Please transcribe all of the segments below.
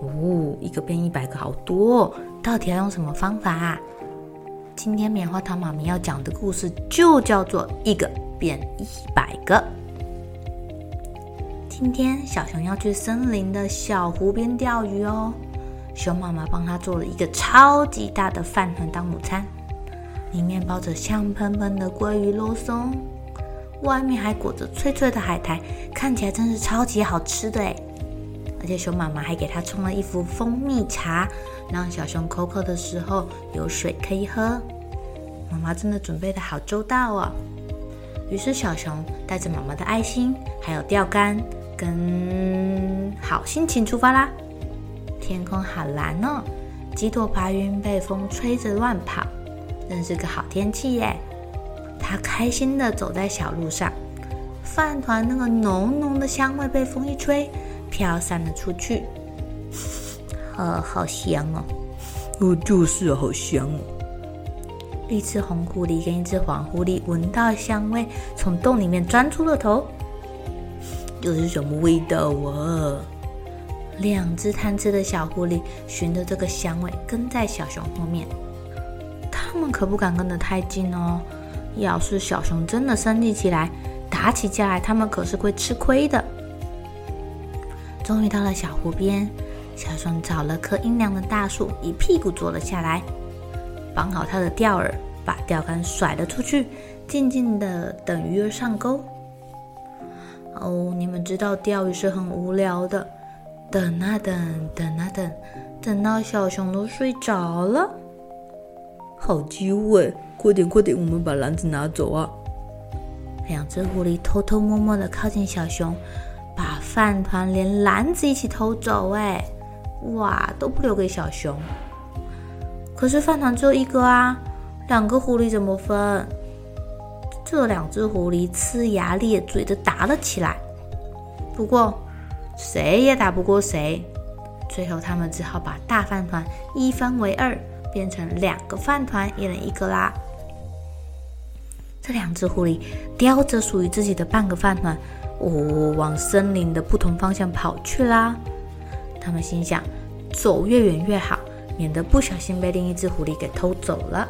哦，一个变一百个，好多！到底要用什么方法啊？今天棉花糖妈咪要讲的故事就叫做“一个变一百个”。今天小熊要去森林的小湖边钓鱼哦。熊妈妈帮他做了一个超级大的饭团当午餐，里面包着香喷喷的鲑鱼肉松，外面还裹着脆脆的海苔，看起来真是超级好吃的诶。而且熊妈妈还给它冲了一壶蜂蜜茶，让小熊口渴的时候有水可以喝。妈妈真的准备得好周到哦。于是小熊带着妈妈的爱心，还有钓竿跟好心情出发啦。天空好蓝哦，几朵白云被风吹着乱跑，真是个好天气耶。他开心地走在小路上，饭团那个浓浓的香味被风一吹。飘散了出去，呃，好香哦！哦，就是好香哦。一只红狐狸跟一只黄狐狸闻到香味，从洞里面钻出了头。这是什么味道啊？两只贪吃的小狐狸循着这个香味跟在小熊后面，他们可不敢跟得太近哦。要是小熊真的生气起来，打起架来，他们可是会吃亏的。终于到了小湖边，小熊找了棵阴凉的大树，一屁股坐了下来，绑好他的钓饵，把钓竿甩了出去，静静的等鱼儿上钩。哦，你们知道钓鱼是很无聊的，等啊等，等啊等，等到小熊都睡着了。好机会，快点快点，我们把篮子拿走啊！两只狐狸偷偷摸摸的靠近小熊。饭团连篮子一起偷走，哎，哇，都不留给小熊。可是饭团只有一个啊，两个狐狸怎么分？这两只狐狸呲牙咧嘴的打了起来。不过谁也打不过谁，最后他们只好把大饭团一分为二，变成两个饭团，一人一个啦。这两只狐狸叼着属于自己的半个饭团。哦，往森林的不同方向跑去啦！他们心想，走越远越好，免得不小心被另一只狐狸给偷走了。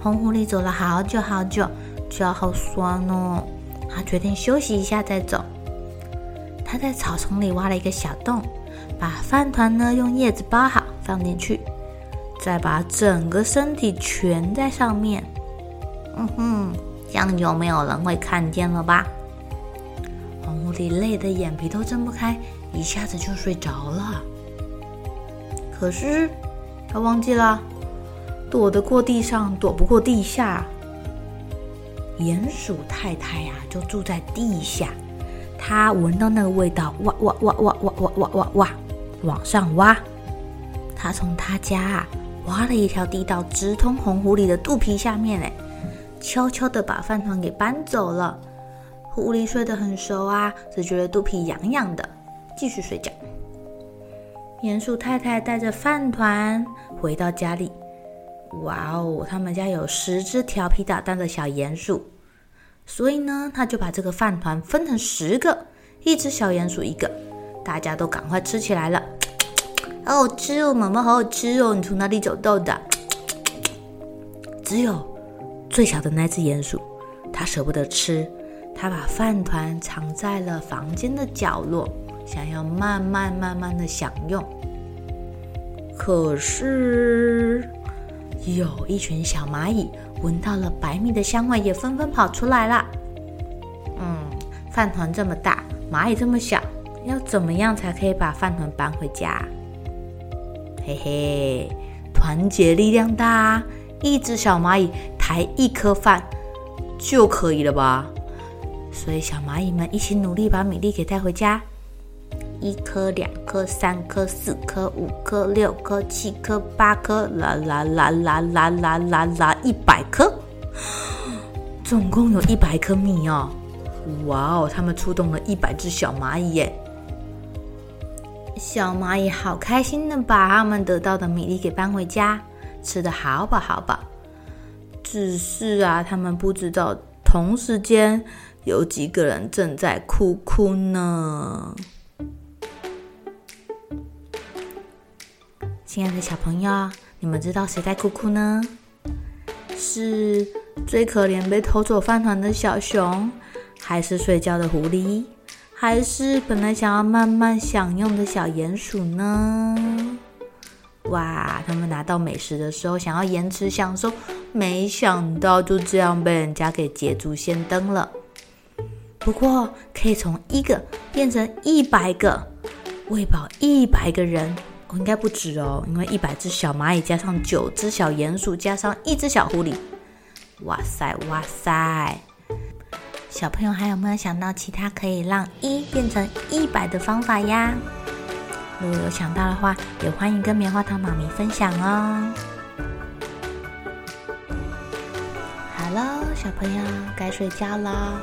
红狐狸走了好久好久，脚好酸哦，他决定休息一下再走。他在草丛里挖了一个小洞，把饭团呢用叶子包好放进去，再把整个身体蜷在上面。嗯哼，这样就没有人会看见了吧？累得眼皮都睁不开，一下子就睡着了。可是他忘记了，躲得过地上，躲不过地下。鼹鼠太太呀，就住在地下。她闻到那个味道，哇哇哇哇哇哇哇哇哇，往上挖。她从她家啊挖了一条地道，直通红狐狸的肚皮下面，哎，悄悄的把饭团给搬走了。狐狸睡得很熟啊，只觉得肚皮痒痒的，继续睡觉。鼹鼠太太带着饭团回到家里，哇哦，他们家有十只调皮捣蛋的小鼹鼠，所以呢，他就把这个饭团分成十个，一只小鼹鼠一个，大家都赶快吃起来了。好好吃哦，妈妈好好吃哦，你从哪里找到的？只有最小的那只鼹鼠，它舍不得吃。他把饭团藏在了房间的角落，想要慢慢慢慢的享用。可是，有一群小蚂蚁闻到了白米的香味，也纷纷跑出来了。嗯，饭团这么大，蚂蚁这么小，要怎么样才可以把饭团搬回家？嘿嘿，团结力量大，一只小蚂蚁抬一颗饭就可以了吧？所以小蚂蚁们一起努力，把米粒给带回家。一颗、两颗、三颗、四颗、五颗、六颗、七颗、八颗，啦啦啦啦啦啦啦啦，一百颗，总共有一百颗米哦！哇哦，他们出动了一百只小蚂蚁耶！小蚂蚁好开心的把他们得到的米粒给搬回家，吃得好饱好饱。只是啊，他们不知道同时间有几个人正在哭哭呢。亲爱的小朋友，你们知道谁在哭哭呢？是最可怜被偷走饭团的小熊，还是睡觉的狐狸，还是本来想要慢慢享用的小鼹鼠呢？哇！他们拿到美食的时候想要延迟享受，没想到就这样被人家给捷足先登了。不过可以从一个变成一百个，喂饱一百个人。应该不止哦，因为一百只小蚂蚁加上九只小鼹鼠加上一只小狐狸，哇塞哇塞！小朋友还有没有想到其他可以让一变成一百的方法呀？如果有想到的话，也欢迎跟棉花糖妈咪分享哦。好了，小朋友该睡觉了，